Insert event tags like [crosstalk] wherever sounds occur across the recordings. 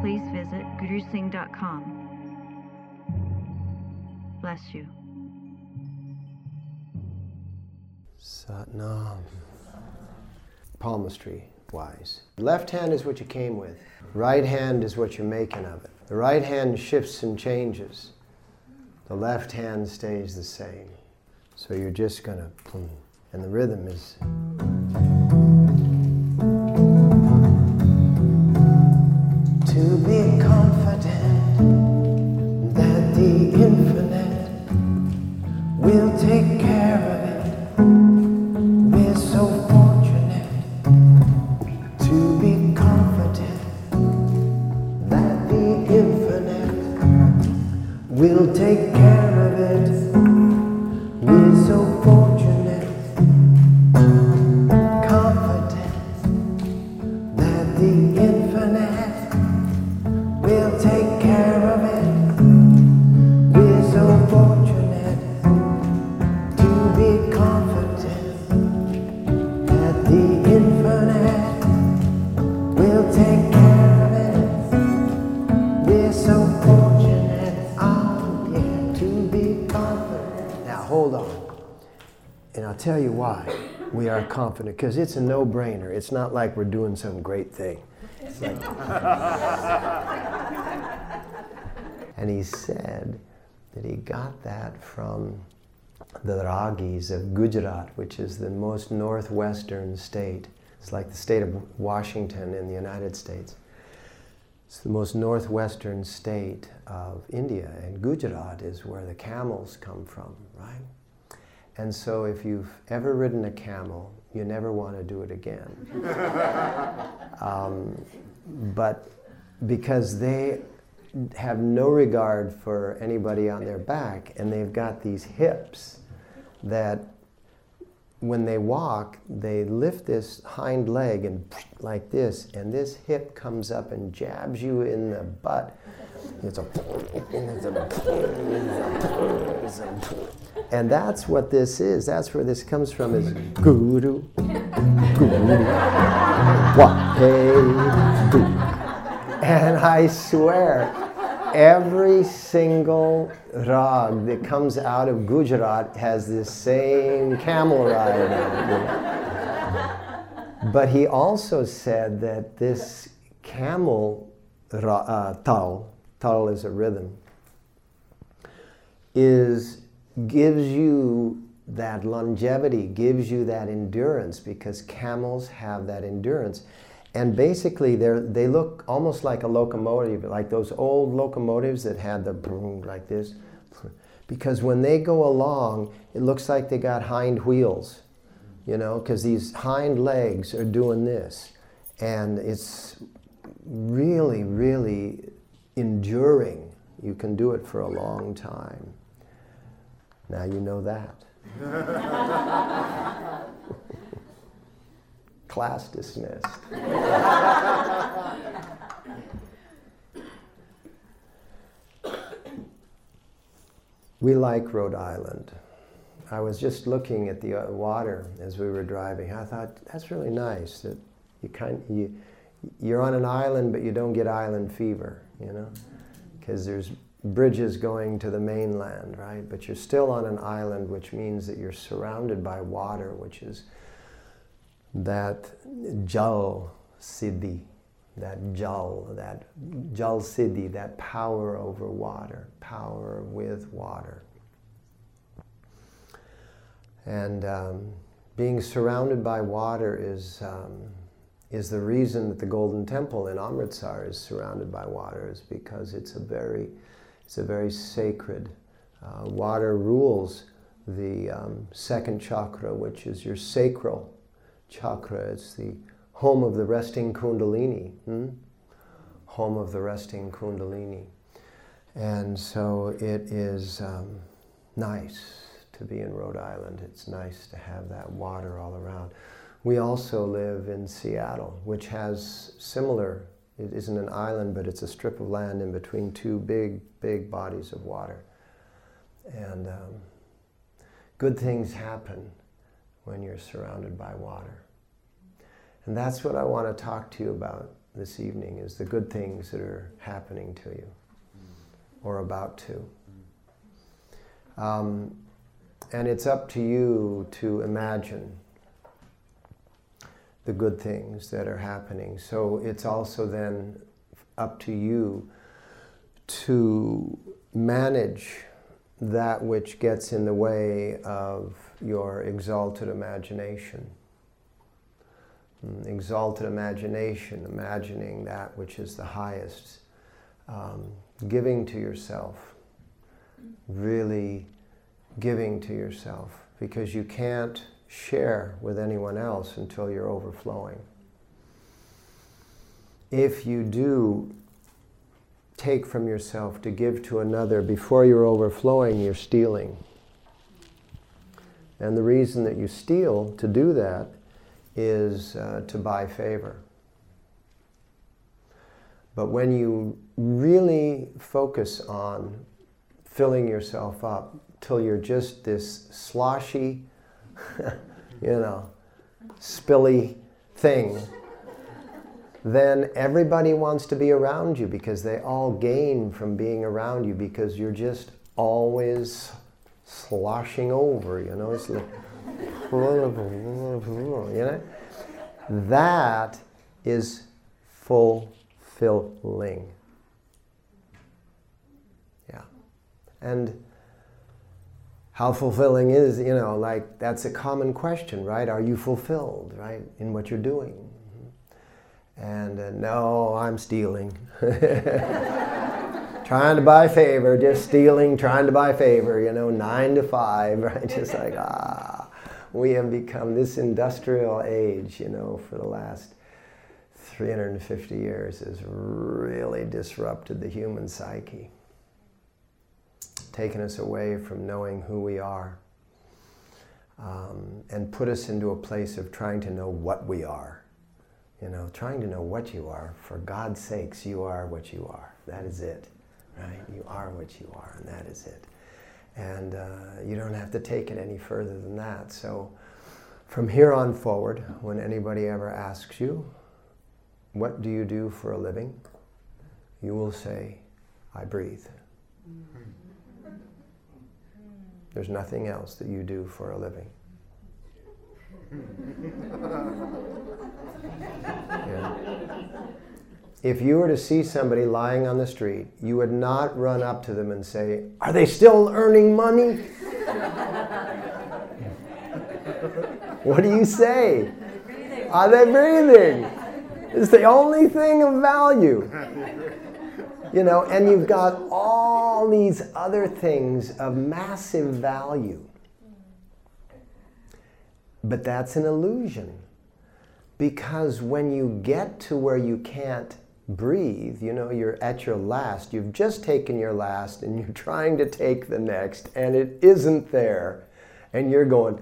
please visit gurusingh.com. Bless you. Satnam. Palmistry wise. Left hand is what you came with. Right hand is what you're making of it. The right hand shifts and changes. The left hand stays the same. So you're just gonna, and the rhythm is. Will take care confident, because it's a no brainer. It's not like we're doing some great thing. Like, ah. and he said that he got that from the Ragis of Gujarat, which is the most northwestern state. It's like the state of Washington in the United States. It's the most northwestern state of India, and Gujarat is where the camels come from, right? And so if you've ever ridden a camel, you never want to do it again. [laughs] um, but because they have no regard for anybody on their back, and they've got these hips that when they walk, they lift this hind leg and [sniffs] like this, and this hip comes up and jabs you in the butt. It's a, [sniffs] [sniffs] and that's what this is. That's where this comes from. Is guru, guru, wa hey, guru. And I swear, every single rag that comes out of Gujarat has this same camel ride. But he also said that this camel ra- uh, tal, tal is a rhythm, is gives you that longevity, gives you that endurance because camels have that endurance. And basically, they they look almost like a locomotive, like those old locomotives that had the like this. [laughs] Because when they go along, it looks like they got hind wheels, you know, because these hind legs are doing this. And it's really, really enduring. You can do it for a long time. Now you know that. [laughs] Class dismissed. we like Rhode Island. I was just looking at the uh, water as we were driving. I thought that's really nice that you kind you you're on an island, but you don't get island fever, you know, because there's bridges going to the mainland, right? But you're still on an island, which means that you're surrounded by water, which is that jal siddhi, that jal, that jal siddhi, that power over water, power with water. And um, being surrounded by water is, um, is the reason that the Golden Temple in Amritsar is surrounded by water, is because it's a very, it's a very sacred. Uh, water rules the um, second chakra, which is your sacral chakra. It's the home of the resting kundalini, hmm? home of the resting Kundalini. And so it is um, nice to be in Rhode Island. It's nice to have that water all around. We also live in Seattle, which has similar, it isn't an island, but it's a strip of land in between two big, big bodies of water. And um, good things happen when you're surrounded by water. And that's what I want to talk to you about this evening is the good things that are happening to you or about to. Um, and it's up to you to imagine the good things that are happening. So it's also then up to you to manage that which gets in the way of your exalted imagination. Mm, exalted imagination, imagining that which is the highest, um, giving to yourself, really giving to yourself, because you can't share with anyone else until you're overflowing. If you do take from yourself to give to another before you're overflowing, you're stealing. And the reason that you steal to do that is uh, to buy favor. But when you really focus on filling yourself up till you're just this sloshy, [laughs] you know, spilly thing, then everybody wants to be around you because they all gain from being around you because you're just always sloshing over, you know. It's like, you know? That is fulfilling. Yeah. And how fulfilling is, you know, like that's a common question, right? Are you fulfilled, right, in what you're doing? And uh, no, I'm stealing. [laughs] trying to buy favor, just stealing, trying to buy favor, you know, nine to five, [laughs] right? Just like, ah, we have become this industrial age, you know, for the last 350 years has really disrupted the human psyche, taken us away from knowing who we are, um, and put us into a place of trying to know what we are. You know, trying to know what you are. For God's sakes, you are what you are. That is it, right? You are what you are, and that is it. And uh, you don't have to take it any further than that. So, from here on forward, when anybody ever asks you, What do you do for a living? you will say, I breathe. There's nothing else that you do for a living. [laughs] Yeah. If you were to see somebody lying on the street, you would not run up to them and say, Are they still earning money? [laughs] what do you say? Are they breathing? It's the only thing of value. You know, and you've got all these other things of massive value. But that's an illusion. Because when you get to where you can't breathe, you know, you're at your last, you've just taken your last and you're trying to take the next and it isn't there. And you're going,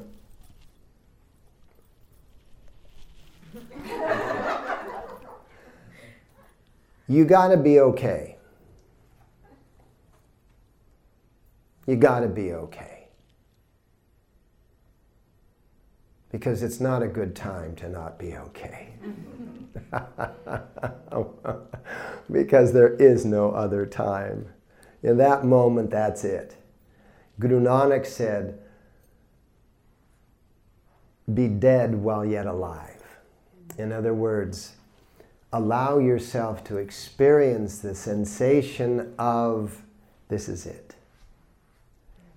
you got to be okay. You got to be okay. Because it's not a good time to not be okay. [laughs] because there is no other time. In that moment, that's it. Guru Nanak said, Be dead while yet alive. In other words, allow yourself to experience the sensation of this is it.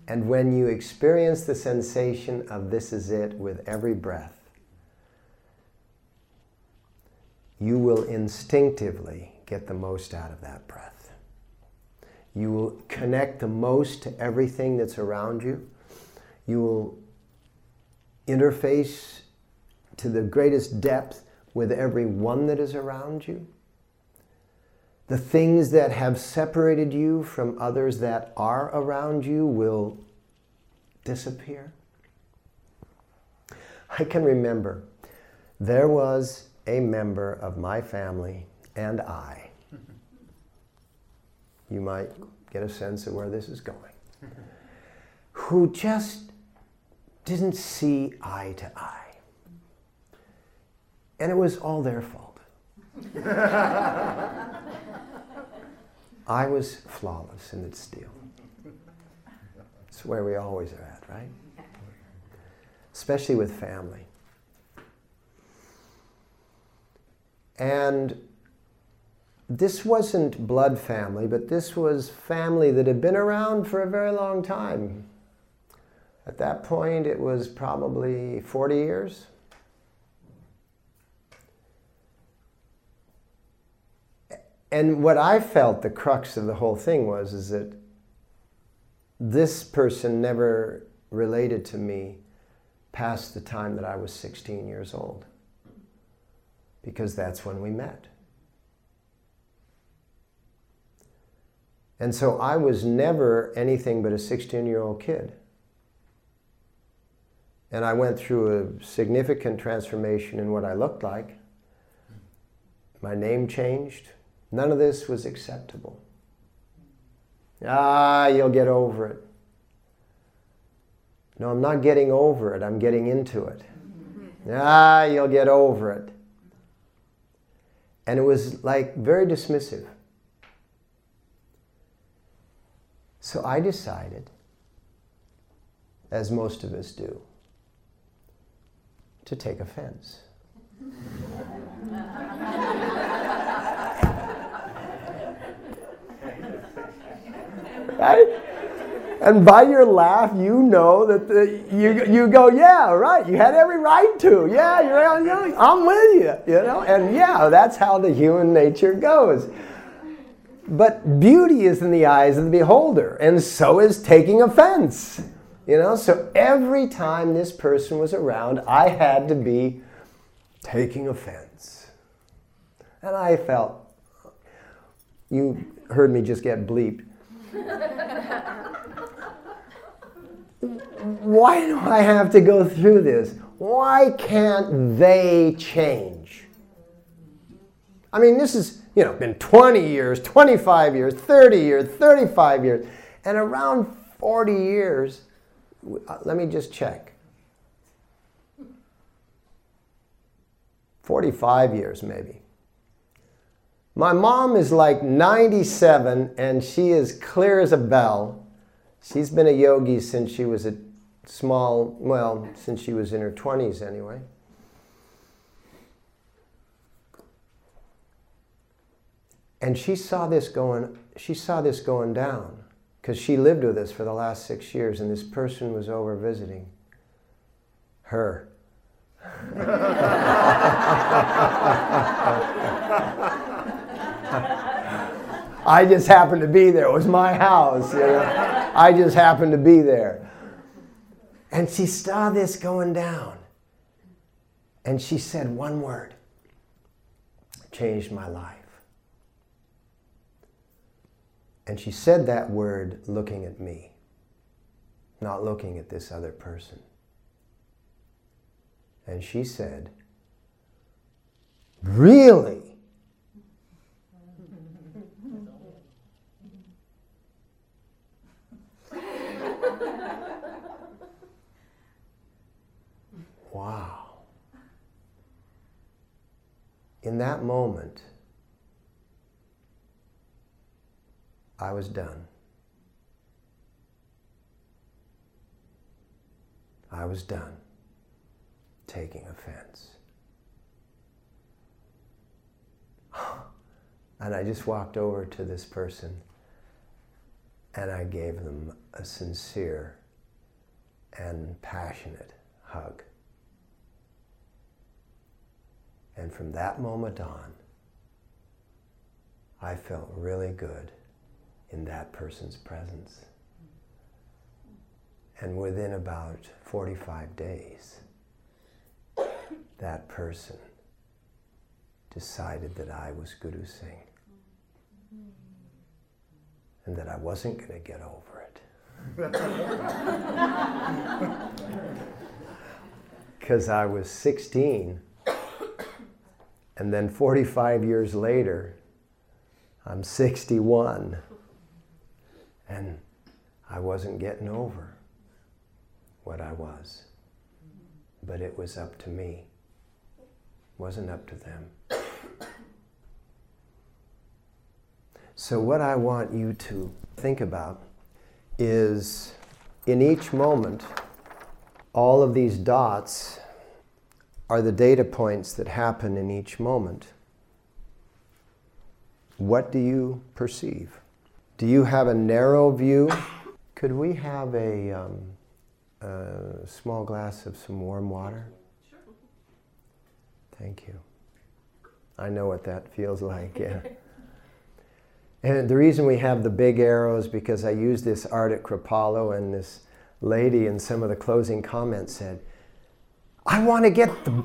And when you experience the sensation of this is it with every breath, you will instinctively get the most out of that breath. You will connect the most to everything that's around you. You will interface to the greatest depth with every one that is around you. The things that have separated you from others that are around you will disappear. I can remember there was a member of my family and I. You might get a sense of where this is going. Who just didn't see eye to eye. And it was all their fault. [laughs] I was flawless and it's still. It's where we always are at, right? Especially with family. And this wasn't blood family, but this was family that had been around for a very long time. At that point, it was probably 40 years. And what I felt the crux of the whole thing was is that this person never related to me past the time that I was 16 years old. Because that's when we met. And so I was never anything but a 16 year old kid. And I went through a significant transformation in what I looked like. My name changed. None of this was acceptable. Ah, you'll get over it. No, I'm not getting over it, I'm getting into it. Ah, you'll get over it. And it was like very dismissive. So I decided, as most of us do, to take offense. Right? And by your laugh, you know that the, you, you go, yeah, right, you had every right to. Yeah, you're, I'm with you, you know? And yeah, that's how the human nature goes. But beauty is in the eyes of the beholder, and so is taking offense. You know, so every time this person was around, I had to be taking offense. And I felt, you heard me just get bleeped. Why do I have to go through this? Why can't they change? I mean, this is you know, been 20 years, 25 years, 30 years, 35 years, and around 40 years, uh, let me just check. 45 years, maybe. My mom is like 97 and she is clear as a bell. She's been a yogi since she was a small, well, since she was in her 20s anyway. And she saw this going, she saw this going down because she lived with us for the last six years and this person was over visiting her. [laughs] I just happened to be there. It was my house. You know? I just happened to be there. And she saw this going down. And she said one word changed my life. And she said that word looking at me, not looking at this other person. And she said, Really? Wow. In that moment, I was done. I was done taking offense. [sighs] And I just walked over to this person and I gave them a sincere and passionate hug. And from that moment on, I felt really good in that person's presence. And within about 45 days, that person decided that I was Guru Singh. and that I wasn't going to get over it. [laughs] [laughs] Because I was 16, and then 45 years later, I'm 61, and I wasn't getting over what I was. But it was up to me, it wasn't up to them. So, what I want you to think about is in each moment, all of these dots are the data points that happen in each moment. What do you perceive? Do you have a narrow view? [coughs] Could we have a, um, a small glass of some warm water? Sure. Thank you. I know what that feels like, yeah. [laughs] And the reason we have the big arrows because I used this art at Kripalu, and this lady in some of the closing comments said, I want to get the.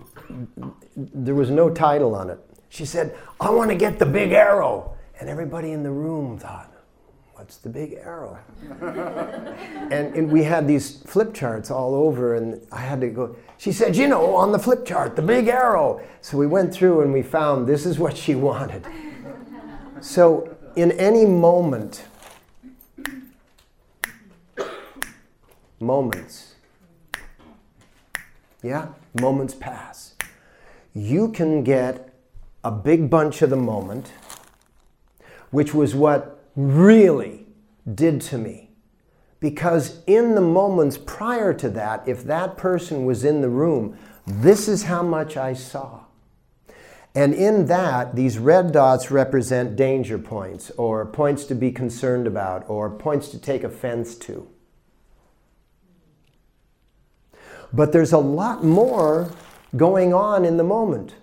There was no title on it. She said, I want to get the big arrow. And everybody in the room thought, What's the big arrow? [laughs] and, and we had these flip charts all over, and I had to go. She said, You know, on the flip chart, the big arrow. So we went through and we found this is what she [laughs] wanted. So in any moment, moments, yeah, moments pass. You can get a big bunch of the moment, which was what really did to me. Because in the moments prior to that, if that person was in the room, this is how much I saw. And in that, these red dots represent danger points, or points to be concerned about, or points to take offense to. But there's a lot more going on in the moment.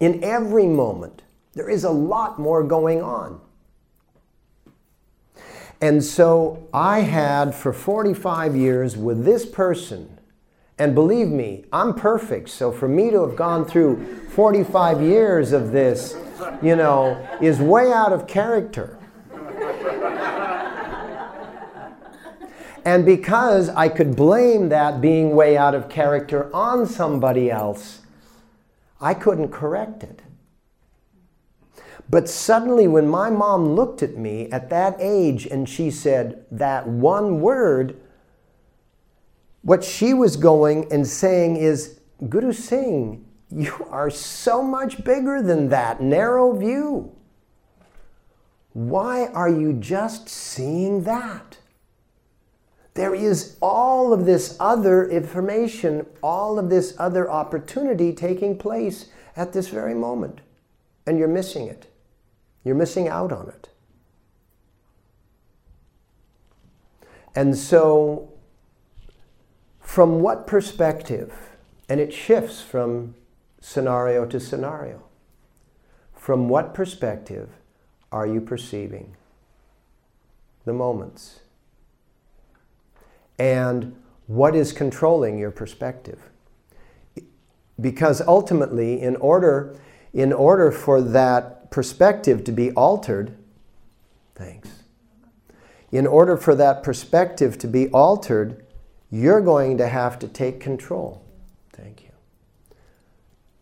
In every moment, there is a lot more going on. And so I had for 45 years with this person and believe me, I'm perfect. So for me to have gone through 45 years of this, you know, is way out of character. And because I could blame that being way out of character on somebody else, I couldn't correct it. But suddenly, when my mom looked at me at that age and she said that one word, what she was going and saying is, Guru Singh, you are so much bigger than that narrow view. Why are you just seeing that? There is all of this other information, all of this other opportunity taking place at this very moment, and you're missing it. You're missing out on it. And so from what perspective, and it shifts from scenario to scenario, from what perspective are you perceiving the moments? And what is controlling your perspective? Because ultimately, in order, in order for that perspective to be altered, thanks. In order for that perspective to be altered, you're going to have to take control. Thank you.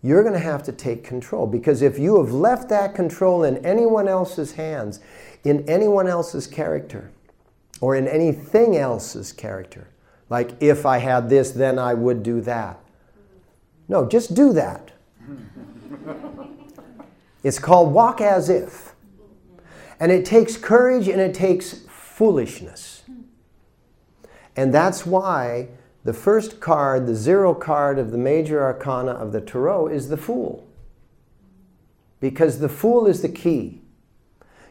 You're going to have to take control because if you have left that control in anyone else's hands, in anyone else's character, or in anything else's character, like if I had this, then I would do that. No, just do that. [laughs] it's called walk as if. And it takes courage and it takes foolishness. And that's why the first card, the zero card of the major arcana of the Tarot, is the Fool. Because the Fool is the key.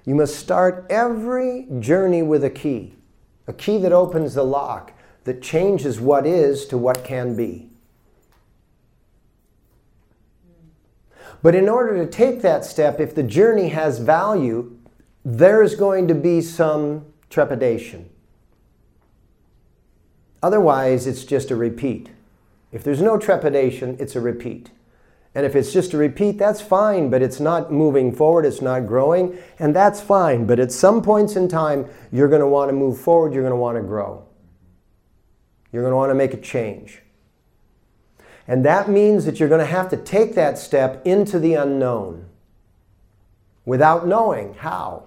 You must start every journey with a key, a key that opens the lock, that changes what is to what can be. But in order to take that step, if the journey has value, there's going to be some trepidation. Otherwise, it's just a repeat. If there's no trepidation, it's a repeat. And if it's just a repeat, that's fine, but it's not moving forward, it's not growing, and that's fine. But at some points in time, you're going to want to move forward, you're going to want to grow. You're going to want to make a change. And that means that you're going to have to take that step into the unknown without knowing how.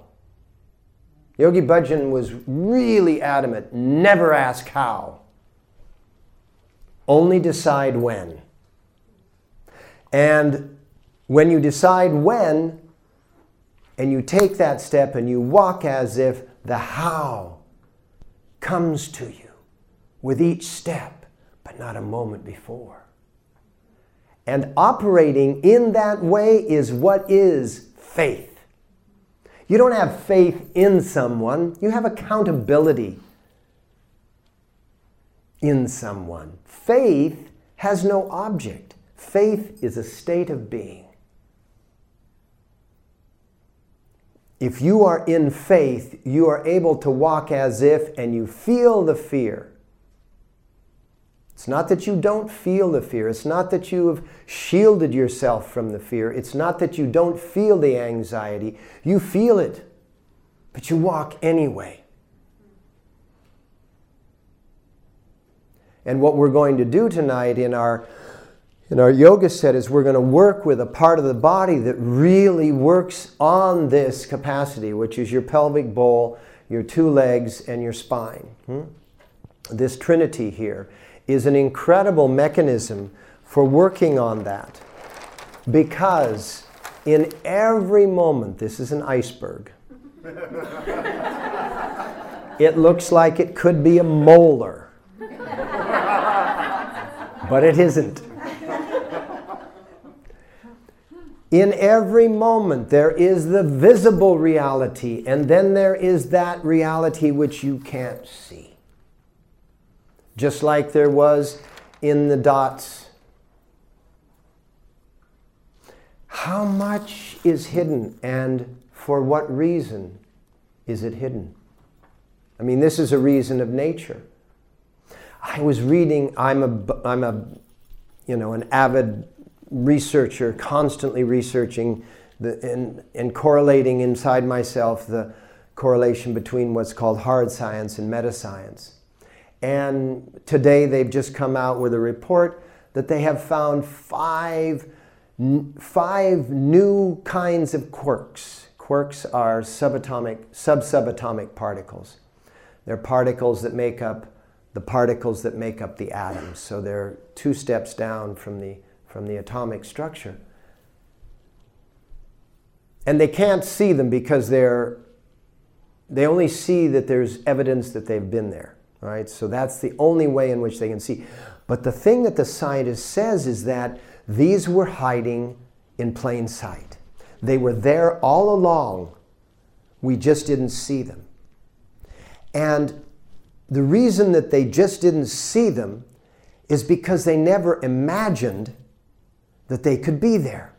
Yogi Bhajan was really adamant never ask how, only decide when. And when you decide when, and you take that step and you walk as if the how comes to you with each step, but not a moment before. And operating in that way is what is faith. You don't have faith in someone, you have accountability in someone. Faith has no object, faith is a state of being. If you are in faith, you are able to walk as if and you feel the fear. It's not that you don't feel the fear. It's not that you have shielded yourself from the fear. It's not that you don't feel the anxiety. You feel it, but you walk anyway. And what we're going to do tonight in our in our yoga set is we're going to work with a part of the body that really works on this capacity, which is your pelvic bowl, your two legs, and your spine. Hmm? This trinity here is an incredible mechanism for working on that. Because in every moment, this is an iceberg. [laughs] it looks like it could be a molar, but it isn't. In every moment, there is the visible reality, and then there is that reality which you can't see just like there was in the dots. How much is hidden and for what reason is it hidden? I mean, this is a reason of nature. I was reading, I'm a, I'm a, you know, an avid researcher, constantly researching the, and, and correlating inside myself the correlation between what's called hard science and meta science. And today they've just come out with a report that they have found five, five new kinds of quarks. Quarks are subatomic, sub-subatomic particles. They're particles that make up the particles that make up the atoms. So they're two steps down from the, from the atomic structure. And they can't see them because they're, they only see that there's evidence that they've been there. Right? So that's the only way in which they can see. But the thing that the scientist says is that these were hiding in plain sight. They were there all along. We just didn't see them. And the reason that they just didn't see them is because they never imagined that they could be there.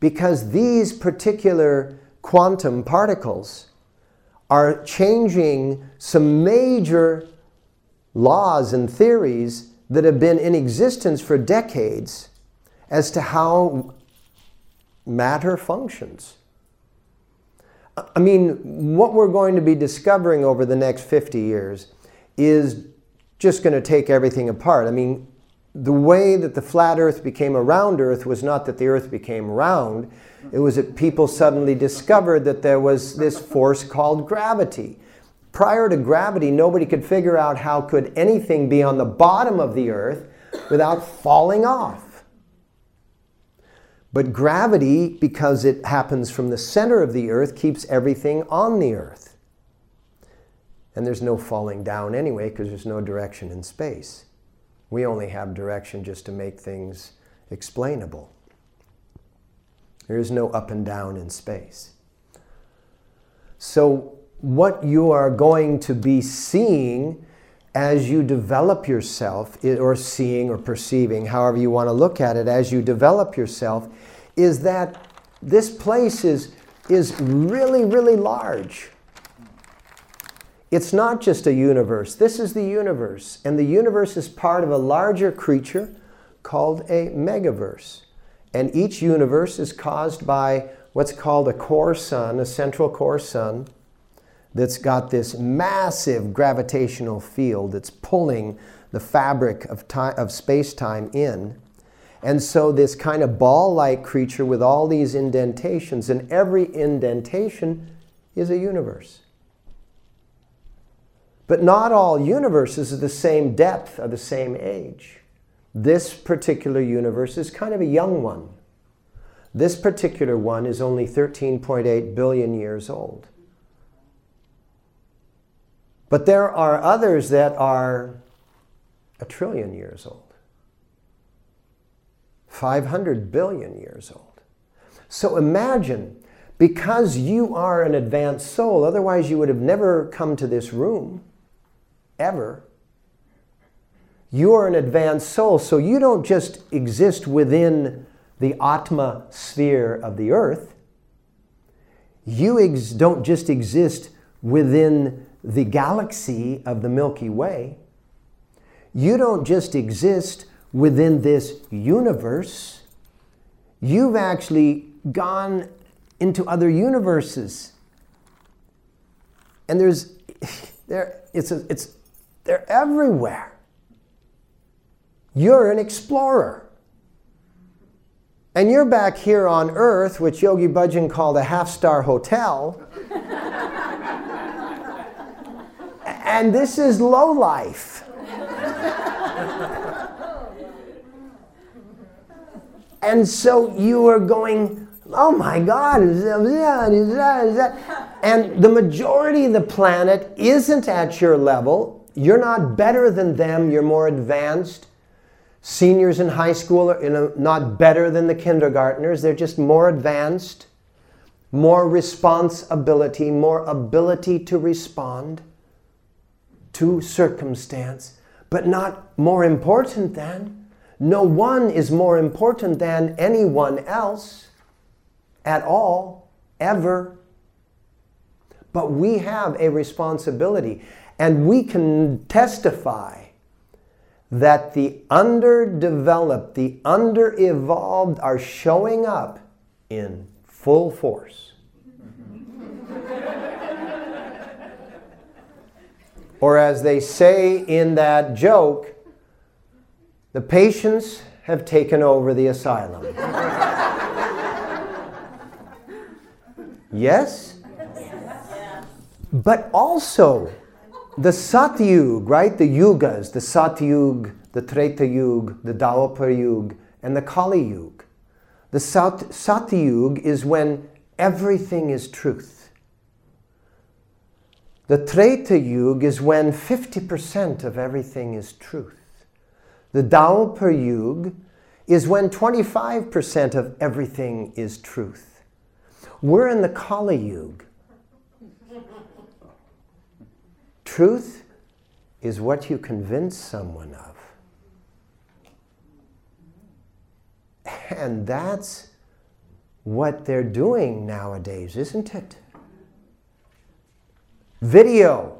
Because these particular quantum particles are changing some major laws and theories that have been in existence for decades as to how matter functions. I mean, what we're going to be discovering over the next 50 years is just going to take everything apart. I mean, the way that the flat earth became a round earth was not that the earth became round, it was that people suddenly discovered that there was this force called gravity. Prior to gravity, nobody could figure out how could anything be on the bottom of the earth without falling off. But gravity, because it happens from the center of the earth, keeps everything on the earth. And there's no falling down anyway because there's no direction in space. We only have direction just to make things explainable. There is no up and down in space. So, what you are going to be seeing as you develop yourself, or seeing or perceiving, however you want to look at it, as you develop yourself, is that this place is, is really, really large. It's not just a universe. This is the universe. And the universe is part of a larger creature called a megaverse. And each universe is caused by what's called a core sun, a central core sun, that's got this massive gravitational field that's pulling the fabric of, time, of space time in. And so, this kind of ball like creature with all these indentations, and every indentation is a universe. But not all universes are the same depth or the same age. This particular universe is kind of a young one. This particular one is only 13.8 billion years old. But there are others that are a trillion years old, 500 billion years old. So imagine, because you are an advanced soul, otherwise you would have never come to this room ever. You are an advanced soul, so you don't just exist within the Atma sphere of the earth. You ex- don't just exist within the galaxy of the Milky Way. You don't just exist within this universe. You've actually gone into other universes. And there's [laughs] there it's a, it's they're everywhere. You're an explorer. And you're back here on Earth, which Yogi Bhajan called a half star hotel. [laughs] and this is low life. [laughs] and so you are going, oh my God, is that, is that, is that? And the majority of the planet isn't at your level. You're not better than them, you're more advanced. Seniors in high school are not better than the kindergartners, they're just more advanced, more responsibility, more ability to respond to circumstance, but not more important than. No one is more important than anyone else at all, ever. But we have a responsibility, and we can testify that the underdeveloped, the under-evolved are showing up in full force. [laughs] or as they say in that joke, the patients have taken over the asylum. [laughs] yes? But also, the Satyug, right? The Yugas, the Satyug, the Treta Yug, the Dwapar Yug, and the Kali Yug. The Sat- Satyug is when everything is truth. The Treta Yug is when 50% of everything is truth. The Dwapar Yug is when 25% of everything is truth. We're in the Kali Yug. Truth is what you convince someone of. And that's what they're doing nowadays, isn't it? Video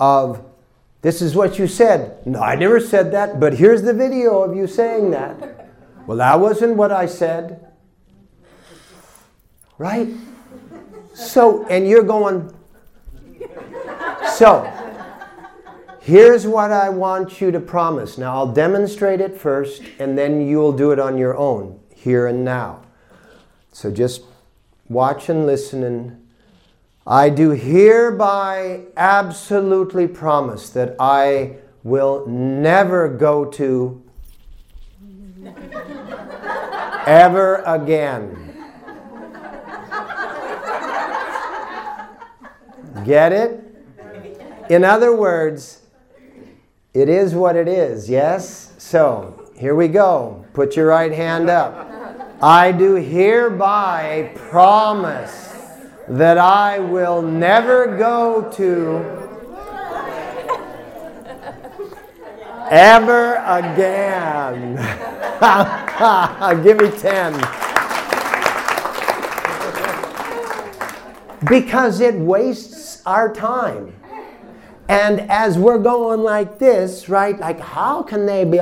of this is what you said. No, I never said that, but here's the video of you saying that. Well, that wasn't what I said. Right? So, and you're going, so, here's what I want you to promise. Now, I'll demonstrate it first, and then you'll do it on your own, here and now. So, just watch and listen. And I do hereby absolutely promise that I will never go to ever again. Get it? In other words, it is what it is, yes? So, here we go. Put your right hand up. I do hereby promise that I will never go to ever again. [laughs] Give me 10. Because it wastes our time. And as we're going like this, right, like how can they be,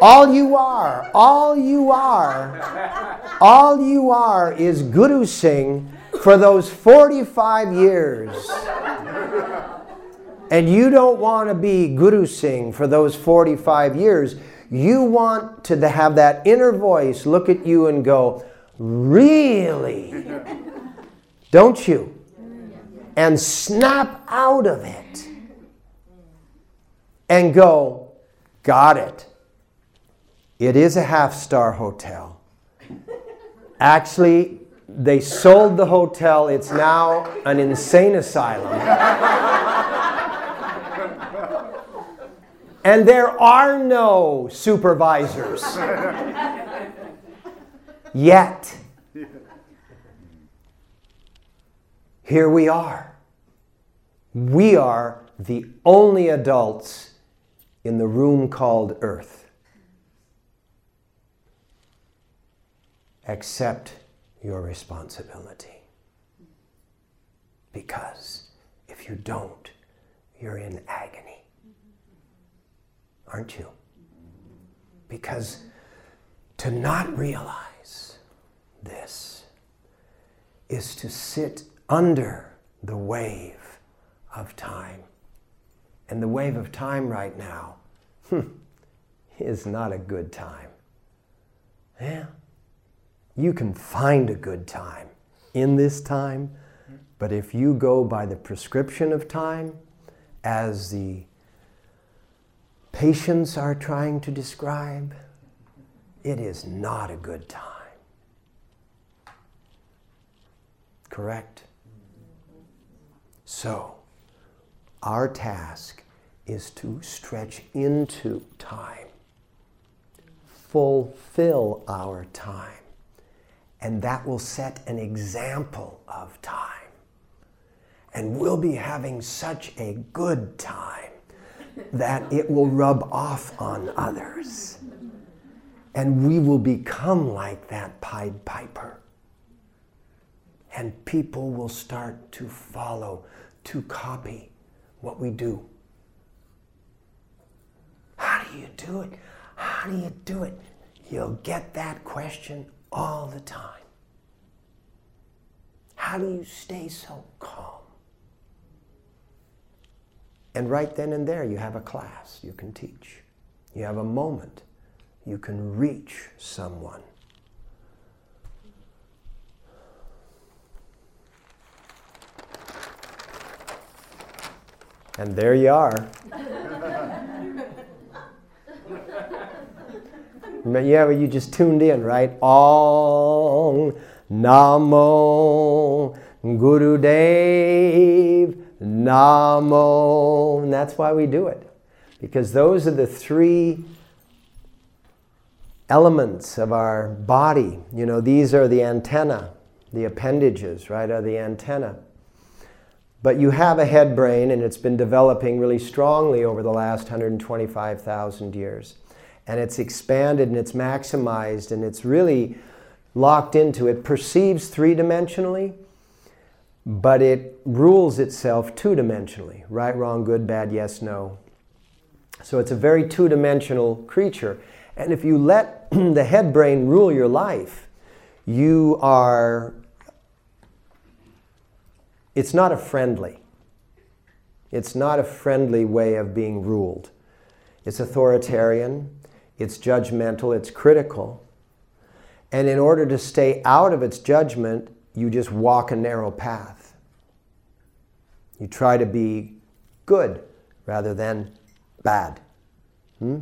All you are, all you are, all you are is Guru Singh for those 45 years. And you don't want to be Guru Singh for those 45 years. You want to have that inner voice look at you and go, Really? Don't you? And snap out of it and go, Got it. It is a half star hotel. Actually, they sold the hotel. It's now an insane asylum. and there are no supervisors. Yet, here we are. We are the only adults in the room called Earth. Accept your responsibility. Because if you don't, you're in agony. Aren't you? Because to not realize this is to sit under the wave of time. And the wave of time right now hmm, is not a good time. Yeah. You can find a good time in this time, but if you go by the prescription of time, as the patients are trying to describe, it is not a good time. Correct? So, our task is to stretch into time, fulfill our time, and that will set an example of time. And we'll be having such a good time that it will rub off on others. And we will become like that Pied Piper. And people will start to follow, to copy what we do. How do you do it? How do you do it? You'll get that question all the time. How do you stay so calm? And right then and there, you have a class you can teach. You have a moment you can reach someone. And there you are. yeah, but you just tuned in, right? Om Namo Guru Dev Namo. And that's why we do it. Because those are the three elements of our body. You know, these are the antenna, the appendages, right, are the antenna. But you have a head brain, and it's been developing really strongly over the last 125,000 years. And it's expanded and it's maximized and it's really locked into it, perceives three dimensionally, but it rules itself two dimensionally right, wrong, good, bad, yes, no. So it's a very two dimensional creature. And if you let [clears throat] the head brain rule your life, you are, it's not a friendly. It's not a friendly way of being ruled. It's authoritarian, it's judgmental, it's critical. And in order to stay out of its judgment, you just walk a narrow path. You try to be good rather than bad. Hmm?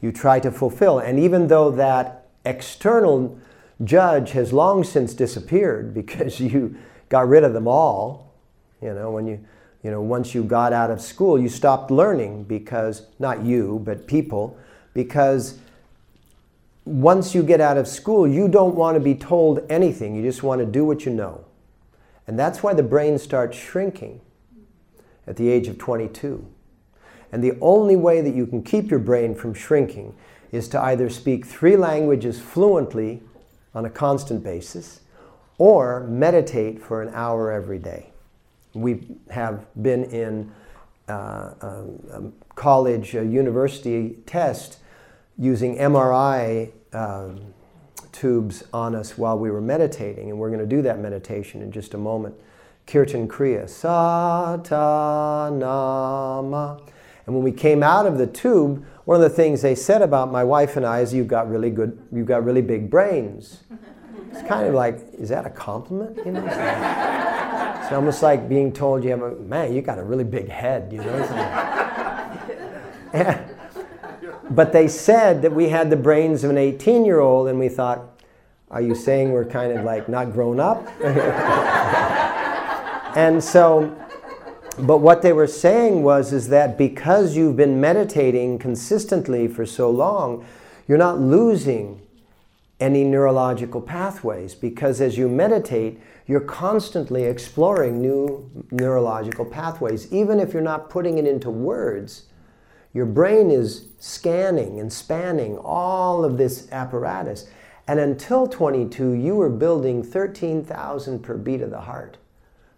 You try to fulfill. And even though that external judge has long since disappeared [laughs] because you got rid of them all, you know, when you, you know, once you got out of school, you stopped learning because, not you, but people, because once you get out of school, you don't want to be told anything. You just want to do what you know. And that's why the brain starts shrinking at the age of 22. And the only way that you can keep your brain from shrinking is to either speak three languages fluently on a constant basis or meditate for an hour every day. We have been in uh, um, a college, a university test using MRI um, tubes on us while we were meditating, and we're going to do that meditation in just a moment. Kirtan Kriya, Satanama. And when we came out of the tube, one of the things they said about my wife and I is you've got really good, you've got really big brains. [laughs] It's kind of like, is that a compliment? You know, it's almost like being told you have a man, you got a really big head. You know. but they said that we had the brains of an 18-year-old, and we thought, are you saying we're kind of like not grown up? and so but what they were saying was is that because you've been meditating consistently for so long, you're not losing any neurological pathways because as you meditate, you're constantly exploring new neurological pathways. Even if you're not putting it into words, your brain is scanning and spanning all of this apparatus. And until 22, you were building 13,000 per beat of the heart.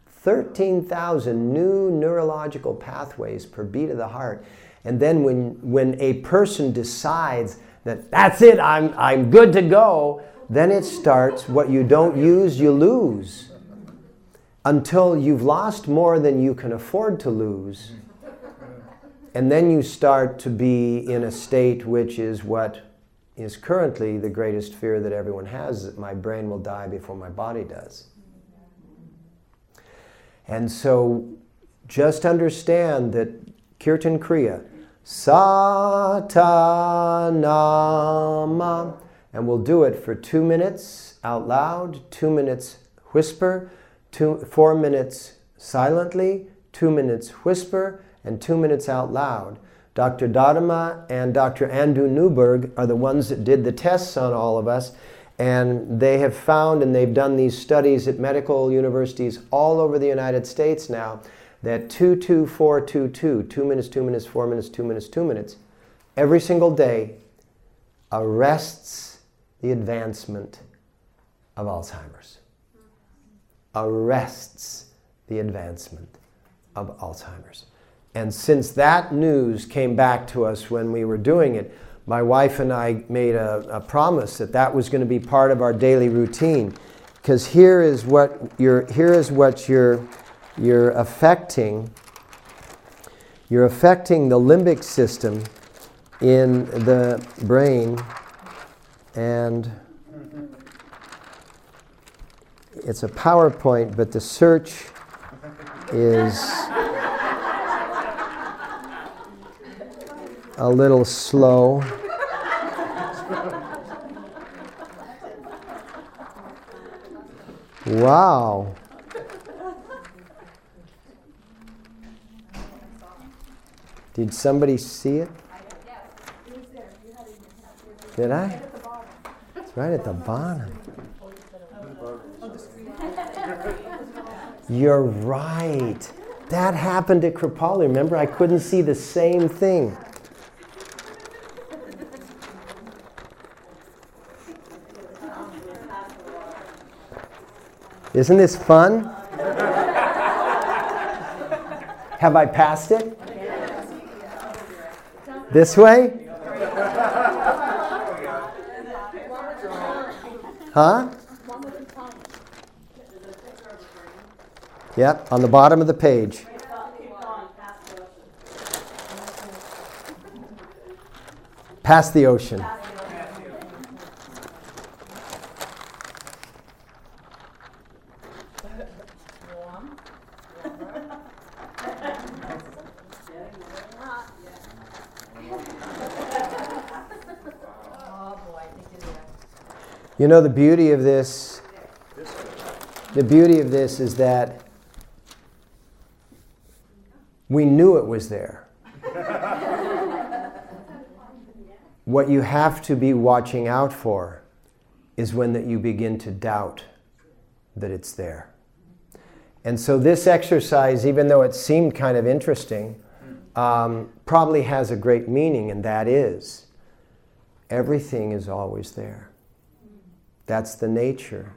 13,000 new neurological pathways per beat of the heart. And then when, when a person decides that that's it, I'm, I'm good to go, then it starts what you don't use, you lose. Until you've lost more than you can afford to lose. And then you start to be in a state which is what is currently the greatest fear that everyone has that my brain will die before my body does. And so just understand that Kirtan Kriya, Satanama, and we'll do it for two minutes out loud, two minutes whisper, two, four minutes silently, two minutes whisper, and two minutes out loud. Dr. Dharma and Dr. Andrew Newberg are the ones that did the tests on all of us. And they have found, and they've done these studies at medical universities all over the United States now, that 22422, two minutes, two minutes, four minutes, two minutes, two minutes, every single day arrests the advancement of Alzheimer's. Arrests the advancement of Alzheimer's. And since that news came back to us when we were doing it, my wife and I made a, a promise that that was going to be part of our daily routine. Because here is what you're, here is what you're, you're affecting. You're affecting the limbic system in the brain, and it's a PowerPoint, but the search is. a little slow. Wow. Did somebody see it? Did I? It's right at the bottom. You're right. That happened at Kripalu. Remember, I couldn't see the same thing. Isn't this fun? Have I passed it? This way? Huh? Yep, on the bottom of the page. Past the ocean. You know, the beauty of this, the beauty of this is that we knew it was there. [laughs] what you have to be watching out for is when that you begin to doubt that it's there. And so this exercise, even though it seemed kind of interesting, um, probably has a great meaning, and that is everything is always there. That's the nature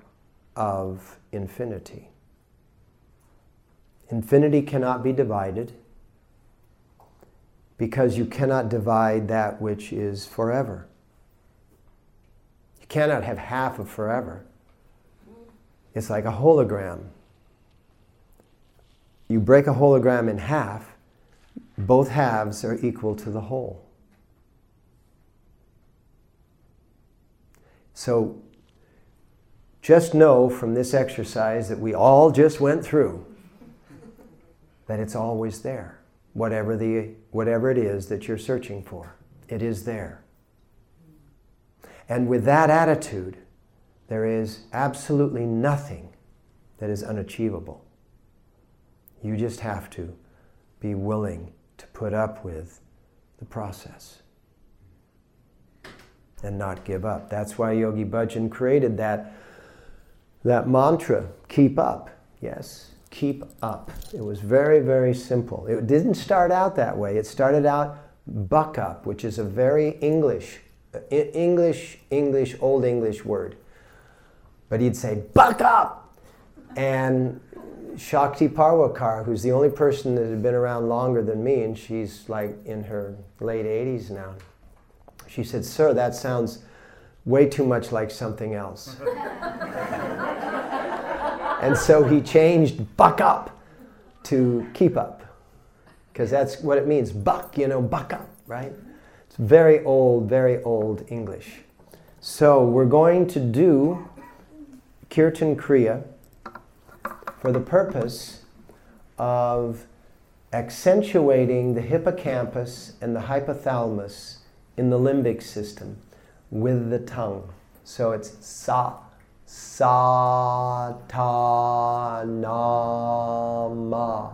of infinity. Infinity cannot be divided because you cannot divide that which is forever. You cannot have half of forever. It's like a hologram. You break a hologram in half, both halves are equal to the whole. So just know from this exercise that we all just went through that it's always there. Whatever, the, whatever it is that you're searching for, it is there. And with that attitude, there is absolutely nothing that is unachievable. You just have to be willing to put up with the process and not give up. That's why Yogi Bhajan created that, that mantra keep up. Yes, keep up. It was very, very simple. It didn't start out that way. It started out buck up, which is a very English, uh, English, English, Old English word. But he'd say, buck up! And Shakti Parwha Kaur, who's the only person that had been around longer than me, and she's like in her late 80s now, she said, Sir, that sounds way too much like something else. and so he changed buck up to keep up, because that's what it means. Buck, you know, buck up, right? It's very old, very old English. So we're going to do Kirtan Kriya for the purpose of accentuating the hippocampus and the hypothalamus in the limbic system with the tongue. So it's sa, sa, ta, na, ma.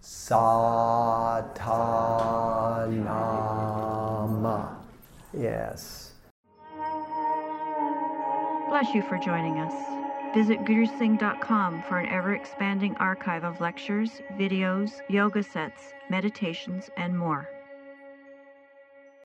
Sa, ta, na, ma. Yes. Bless you for joining us. Visit gurusingh.com for an ever expanding archive of lectures, videos, yoga sets, meditations, and more.